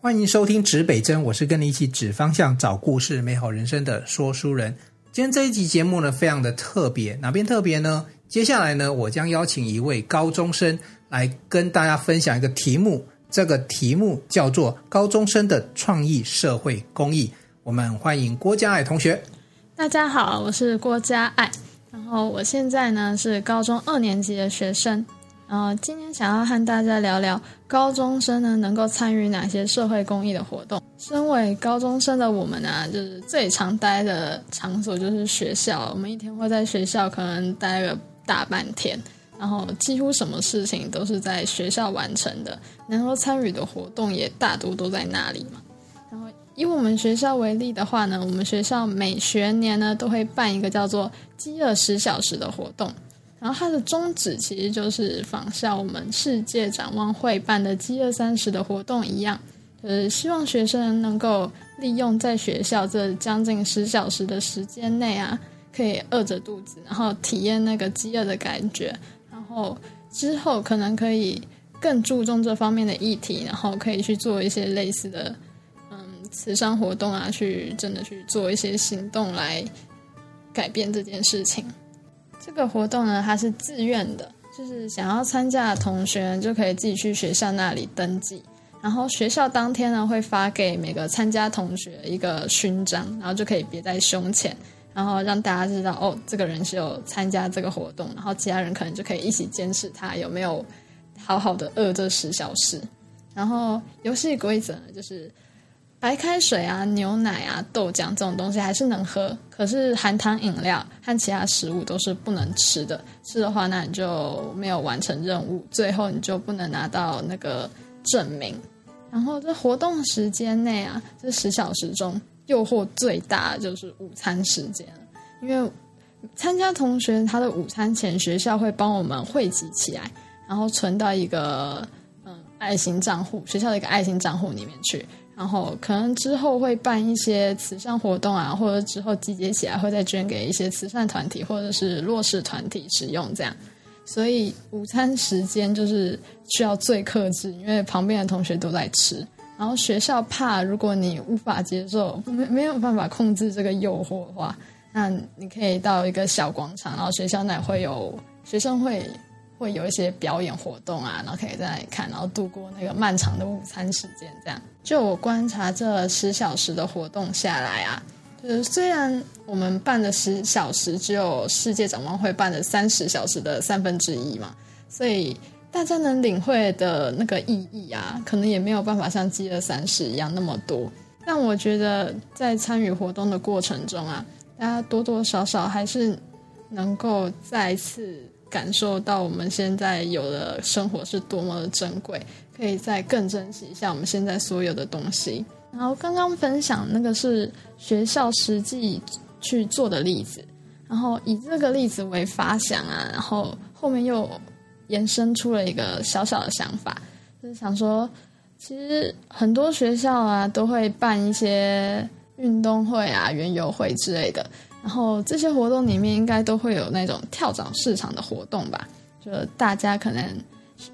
欢迎收听指北针，我是跟你一起指方向、找故事、美好人生的说书人。今天这一集节目呢，非常的特别，哪边特别呢？接下来呢，我将邀请一位高中生来跟大家分享一个题目，这个题目叫做“高中生的创意社会公益”。我们欢迎郭嘉璦同学。大家好，我是郭嘉璦，然后我现在呢是高中二年级的学生。然后今天想要和大家聊聊高中生呢能够参与哪些社会公益的活动。身为高中生的我们呢，就是最常待的场所就是学校。我们一天会在学校可能待个大半天，然后几乎什么事情都是在学校完成的，能够参与的活动也大多都在那里嘛。然后以我们学校为例的话呢，我们学校每学年呢都会办一个叫做“饥饿十小时”的活动。然后它的宗旨其实就是仿效我们世界展望会办的“饥饿三十”的活动一样，就是希望学生能够利用在学校这将近十小时的时间内啊，可以饿着肚子，然后体验那个饥饿的感觉，然后之后可能可以更注重这方面的议题，然后可以去做一些类似的嗯慈善活动啊，去真的去做一些行动来改变这件事情。这个活动呢，它是自愿的，就是想要参加的同学就可以自己去学校那里登记，然后学校当天呢会发给每个参加同学一个勋章，然后就可以别在胸前，然后让大家知道哦，这个人是有参加这个活动，然后其他人可能就可以一起监视他有没有好好的饿这十小时。然后游戏规则呢，就是。白开水啊、牛奶啊、豆浆这种东西还是能喝，可是含糖饮料和其他食物都是不能吃的。吃的话，那你就没有完成任务，最后你就不能拿到那个证明。然后这活动时间内啊，这十小时中诱惑最大就是午餐时间，因为参加同学他的午餐钱学校会帮我们汇集起来，然后存到一个嗯爱心账户，学校的一个爱心账户里面去。然后可能之后会办一些慈善活动啊，或者之后集结起来会再捐给一些慈善团体或者是弱势团体使用，这样。所以午餐时间就是需要最克制，因为旁边的同学都在吃。然后学校怕如果你无法接受，没没有办法控制这个诱惑的话，那你可以到一个小广场，然后学校那会有学生会。会有一些表演活动啊，然后可以在那里看，然后度过那个漫长的午餐时间。这样，就我观察这十小时的活动下来啊，就是虽然我们办的十小时只有世界展望会办的三十小时的三分之一嘛，所以大家能领会的那个意义啊，可能也没有办法像饥饿三十一样那么多。但我觉得在参与活动的过程中啊，大家多多少少还是能够再次。感受到我们现在有的生活是多么的珍贵，可以再更珍惜一下我们现在所有的东西。然后刚刚分享那个是学校实际去做的例子，然后以这个例子为发想啊，然后后面又延伸出了一个小小的想法，就是想说，其实很多学校啊都会办一些运动会啊、园游会之类的。然后这些活动里面应该都会有那种跳蚤市场的活动吧？就大家可能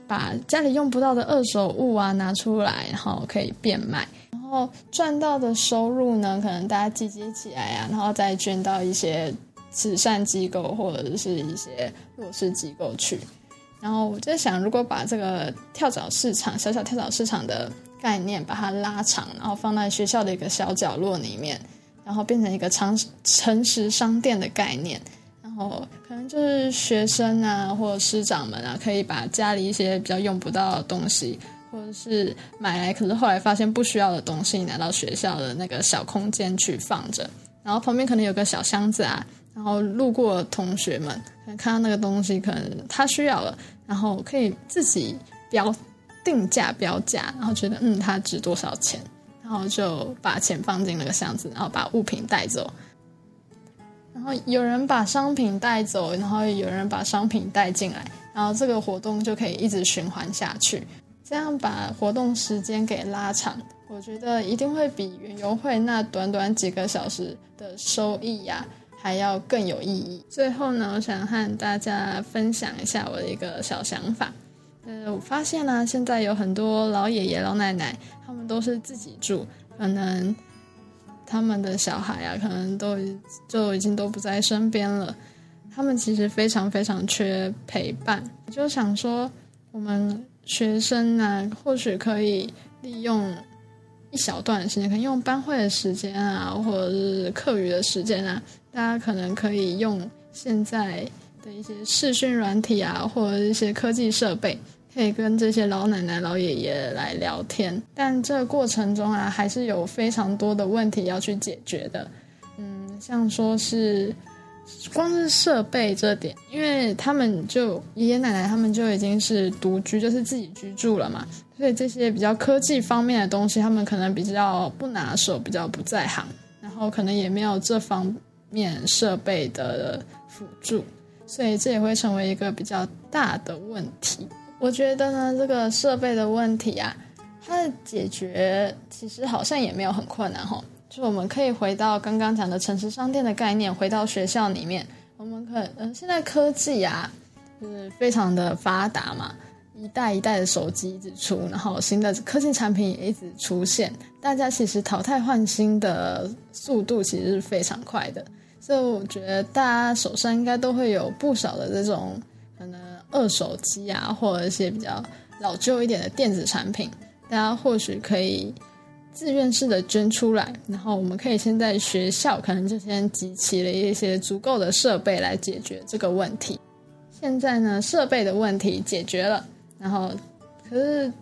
把家里用不到的二手物啊拿出来，然后可以变卖，然后赚到的收入呢，可能大家集结起来啊，然后再捐到一些慈善机构或者是一些弱势机构去。然后我在想，如果把这个跳蚤市场小小跳蚤市场的概念把它拉长，然后放在学校的一个小角落里面。然后变成一个诚诚实商店的概念，然后可能就是学生啊，或者师长们啊，可以把家里一些比较用不到的东西，或者是买来可是后来发现不需要的东西，拿到学校的那个小空间去放着，然后旁边可能有个小箱子啊，然后路过同学们可能看到那个东西，可能他需要了，然后可以自己标定价标价，然后觉得嗯，它值多少钱。然后就把钱放进那个箱子，然后把物品带走。然后有人把商品带走，然后有人把商品带进来，然后这个活动就可以一直循环下去。这样把活动时间给拉长，我觉得一定会比园游会那短短几个小时的收益呀、还要更有意义。最后呢，我想和大家分享一下我的一个小想法。呃，我发现呢、现在有很多老爷爷老奶奶，他们都是自己住，可能他们的小孩啊，可能都就已经都不在身边了。他们其实非常非常缺陪伴，就想说，我们学生呢、啊，或许可以利用一小段时间，可以用班会的时间啊，或者是课余的时间啊，大家可能可以用现在的一些视讯软体啊，或者一些科技设备，可以跟这些老奶奶、老爷爷来聊天。但这过程中啊，还是有非常多的问题要去解决的。嗯，像说是。光是设备这点，因为他们就爷爷奶奶他们就已经是独居，就是自己居住了嘛，所以这些比较科技方面的东西，他们可能比较不拿手，比较不在行，然后可能也没有这方面设备的辅助，所以这也会成为一个比较大的问题。我觉得呢，这个设备的问题啊，它的解决其实好像也没有很困难哈。就我们可以回到刚刚讲的城市商店的概念，回到学校里面，我们可嗯、现在科技啊，就是非常的发达嘛，一代一代的手机一直出，然后新的科技产品也一直出现，大家其实淘汰换新的速度其实是非常快的，所以我觉得大家手上应该都会有不少的这种可能二手机啊，或者一些比较老旧一点的电子产品，大家或许可以。自愿式的捐出来，然后我们可以先在学校，可能就先集齐了一些足够的设备来解决这个问题。现在呢，设备的问题解决了，然后可是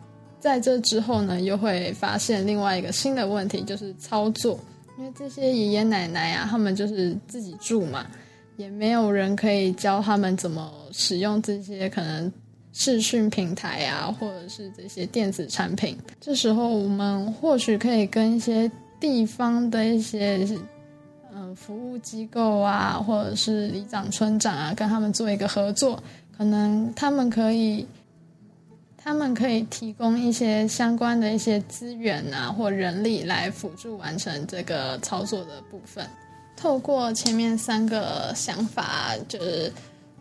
在这之后呢，又会发现另外一个新的问题，就是操作。因为这些爷爷奶奶啊，他们就是自己住嘛，也没有人可以教他们怎么使用这些可能。视讯平台啊，或者是这些电子产品，这时候我们或许可以跟一些地方的一些嗯、服务机构啊，或者是里长村长啊，跟他们做一个合作，可能他们可以，他们可以提供一些相关的一些资源啊，或人力来辅助完成这个操作的部分。透过前面三个想法，就是。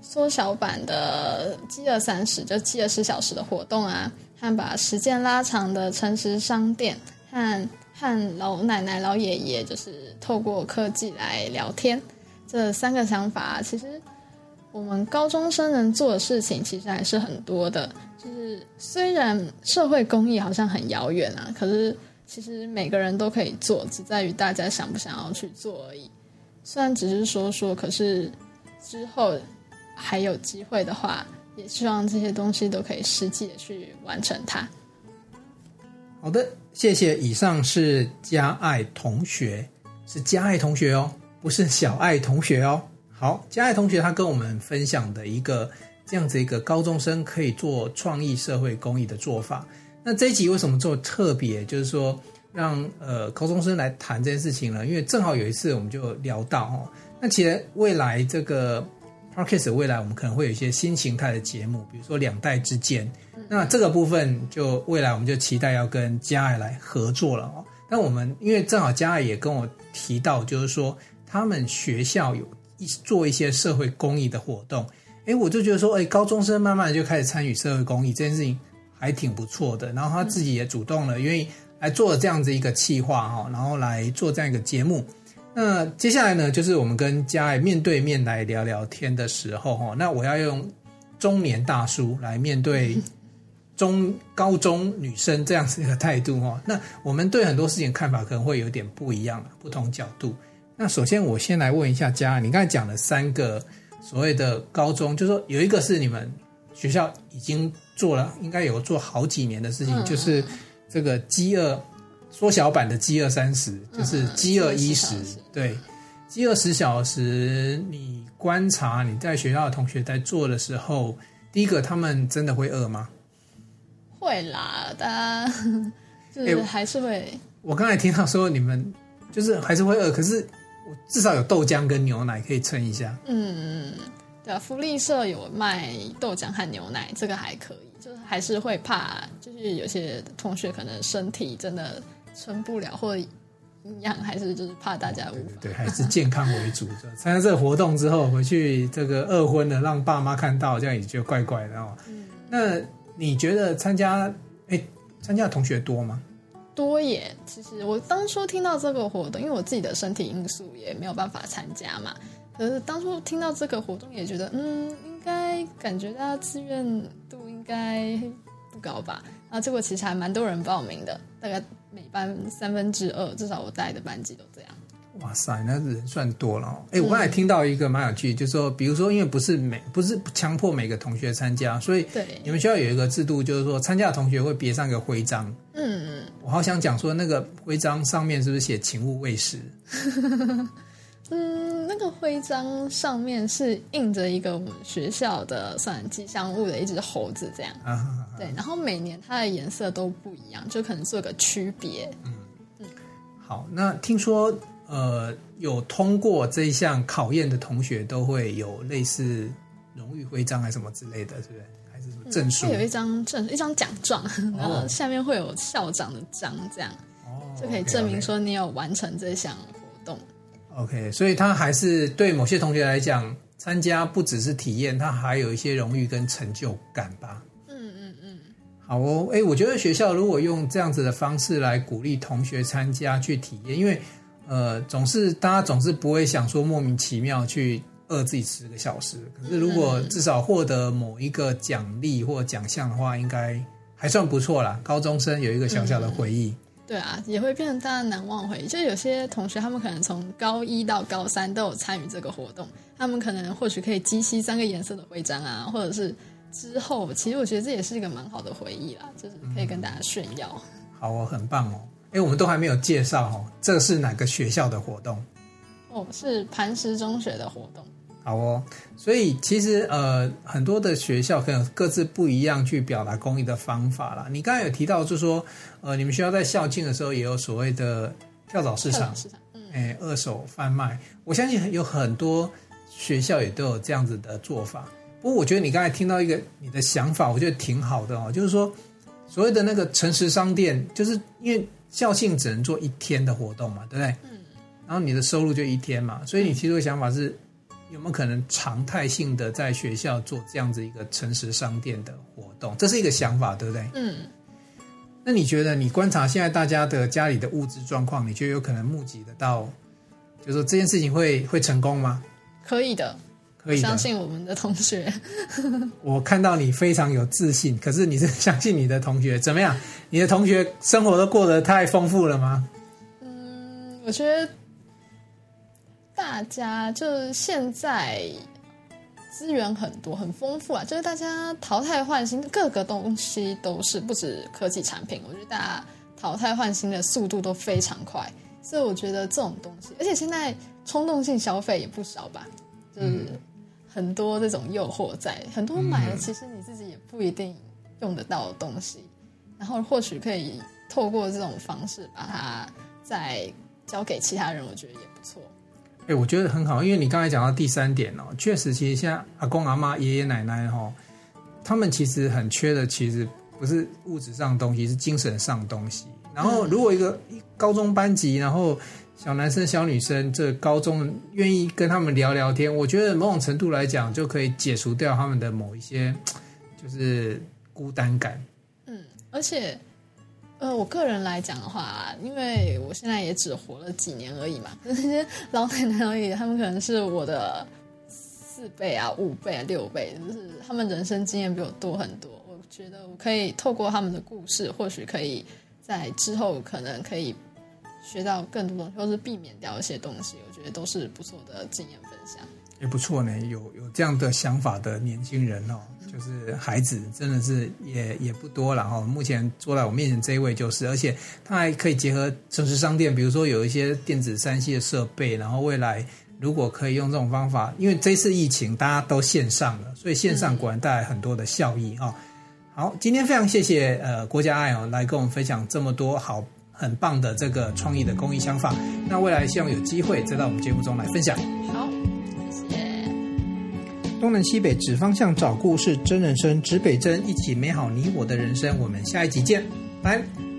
缩小版的饥饿三十，就饥饿十小时的活动啊，和把时间拉长的诚实商店，和和老奶奶、老爷爷，就是透过科技来聊天，这三个想法，其实我们高中生能做的事情，其实还是很多的。就是虽然社会公益好像很遥远啊，可是其实每个人都可以做，只在于大家想不想要去做而已。虽然只是说说，可是之后。还有机会的话，也希望这些东西都可以实际的去完成它。好的，谢谢。以上是加爱同学，是加爱同学哦，不是小爱同学哦。好，加爱同学他跟我们分享的一个这样子一个高中生可以做创意社会公益的做法。那这一集为什么做特别？就是说让呃高中生来谈这件事情了？因为正好有一次我们就聊到哦，那其实未来这个。Podcast 未来我们可能会有一些新形态的节目，比如说两代之间。那这个部分就未来我们就期待要跟佳爱来合作了哦。但我们因为正好佳爱也跟我提到，就是说他们学校有一做一些社会公益的活动，诶，我就觉得说，诶，高中生慢慢就开始参与社会公益这件事情还挺不错的。然后他自己也主动了，愿意来做这样子一个企划哈，然后来做这样一个节目。那接下来呢，就是我们跟佳爱面对面来聊聊天的时候哈。那我要用中年大叔来面对 中高中女生这样子一个态度哈。那我们对很多事情看法可能会有点不一样，不同角度。那首先我先来问一下佳爱，你刚才讲了三个所谓的高中，就是说有一个是你们学校已经做了，应该有做好几年的事情，就是这个饥饿。缩小版的饥饿三十就是饥饿一十，对，饥饿十小时。你观察你在学校的同学在做的时候，第一个他们真的会饿吗？会啦，大家 就是还是会。欸、我刚才听到说你们就是还是会饿，可是我至少有豆浆跟牛奶可以撑一下。嗯，对啊，福利社有卖豆浆和牛奶，这个还可以，就是还是会怕，就是有些同学可能身体真的。撑不了，或者营养还是就是怕大家无法对，对，还是健康为主。参加这个活动之后回去，这个二婚的，让爸妈看到，这样也就怪怪的哦。嗯、那你觉得参加哎参加的同学多吗？多耶。其实我当初听到这个活动，因为我自己的身体因素也没有办法参加嘛。可是当初听到这个活动，也觉得嗯，应该感觉大家自愿度应该不高吧。然后结果其实还蛮多人报名的，大概每班三分之二，至少我带的班级都这样。哇塞，那人算多了哦！哎，我刚才听到一个蛮有趣，就是说，比如说，因为不是每不是强迫每个同学参加，所以对你们学校有一个制度，就是说，参加的同学会别上一个徽章。嗯嗯，我好想讲说，那个徽章上面是不是写“请勿喂食”？徽章上面是印着一个我们学校的算吉祥物的一只猴子，这样。啊，对，然后每年它的颜色都不一样，就可能做个区别。嗯嗯，好，那听说。呃，有通过这一项考验的同学都会有类似荣誉徽章还是什么之类的，是不是？还是什么证书？有一张证，一张奖状，然后下面会有校长的章，这样，哦，就可以证明说你有完成这项。OK，所以他还是对某些同学来讲，参加不只是体验，他还有一些荣誉跟成就感吧。嗯嗯嗯。好哦，哎，我觉得学校如果用这样子的方式来鼓励同学参加去体验，因为。呃，总是大家总是不会想说莫名其妙去饿自己十个小时。可是如果至少获得某一个奖励或奖项的话，应该还算不错啦。高中生有一个小小的回忆，嗯、对啊，也会变成大家难忘回忆。就有些同学，他们可能从高一到高三都有参与这个活动，他们可能或许可以激起三个颜色的徽章啊，或者是之后，其实我觉得这也是一个蛮好的回忆啦，就是可以跟大家炫耀。嗯、好哦，很棒哦。哎，我们都还没有介绍哦，这是哪个学校的活动？哦，是磐石中学的活动。好哦，所以其实呃，很多的学校可能各自不一样去表达公益的方法啦。你刚才有提到，就是说呃，你们学校在校庆的时候也有所谓的跳蚤市场，市场，嗯，哎，二手贩卖。我相信有很多学校也都有这样子的做法。不过，我觉得你刚才听到一个你的想法，我觉得挺好的哦，就是说所谓的那个诚实商店，就是因为。校庆只能做一天的活动嘛，对不对？嗯。然后你的收入就一天嘛，所以你提出的想法是，有没有可能常态性的在学校做这样子一个诚实商店的活动？这是一个想法，对不对？嗯。那你觉得，你观察现在大家的家里的物质状况，你觉得有可能募集得到，就是说这件事情会会成功吗？可以的。可以相信我们的同学。我看到你非常有自信，可是你是相信你的同学怎么样？你的同学生活都过得太丰富了吗？嗯，我觉得大家就是现在资源很多，很丰富啊，就是大家淘汰换新，各个东西都是不止科技产品，我觉得大家淘汰换新的速度都非常快，所以我觉得这种东西，而且现在冲动性消费也不少吧，就是。很多这种诱惑在，很多买了，其实你自己也不一定用得到的东西，然后或许可以透过这种方式把它再交给其他人，我觉得也不错。哎、欸，我觉得很好，因为你刚才讲到第三点哦，确实，其实现在阿公阿妈、爷爷奶奶哈，他们其实很缺的，其实不是物质上的东西，是精神上的东西。然后，如果一个高中班级，然后小男生、小女生，这高中愿意跟他们聊聊天，我觉得某种程度来讲，就可以解除掉他们的某一些就是孤单感。嗯，而且，呃，我个人来讲的话，因为我现在也只活了几年而已嘛，那 些老奶奶而已，他们可能是我的四倍啊、五倍啊、六倍，就是他们人生经验比我多很多。我觉得我可以透过他们的故事，或许可以。在之后可能可以学到更多东西，或是避免掉一些东西，我觉得都是不错的经验分享。也不错呢，有有这样的想法的年轻人哦，就是孩子真的是也也不多了哈。目前坐在我面前这一位就是，而且他还可以结合城市商店，比如说有一些电子三 C 的设备，然后未来如果可以用这种方法，因为这次疫情大家都线上了，所以线上果然带来很多的效益啊。嗯好，今天非常谢谢呃郭家爱哦，来跟我们分享这么多好很棒的这个创意的公益想法。那未来希望有机会再到我们节目中来分享。好。东南西北指方向，找故事，真人生，指北针，一起美好你我的人生。我们下一集见，拜。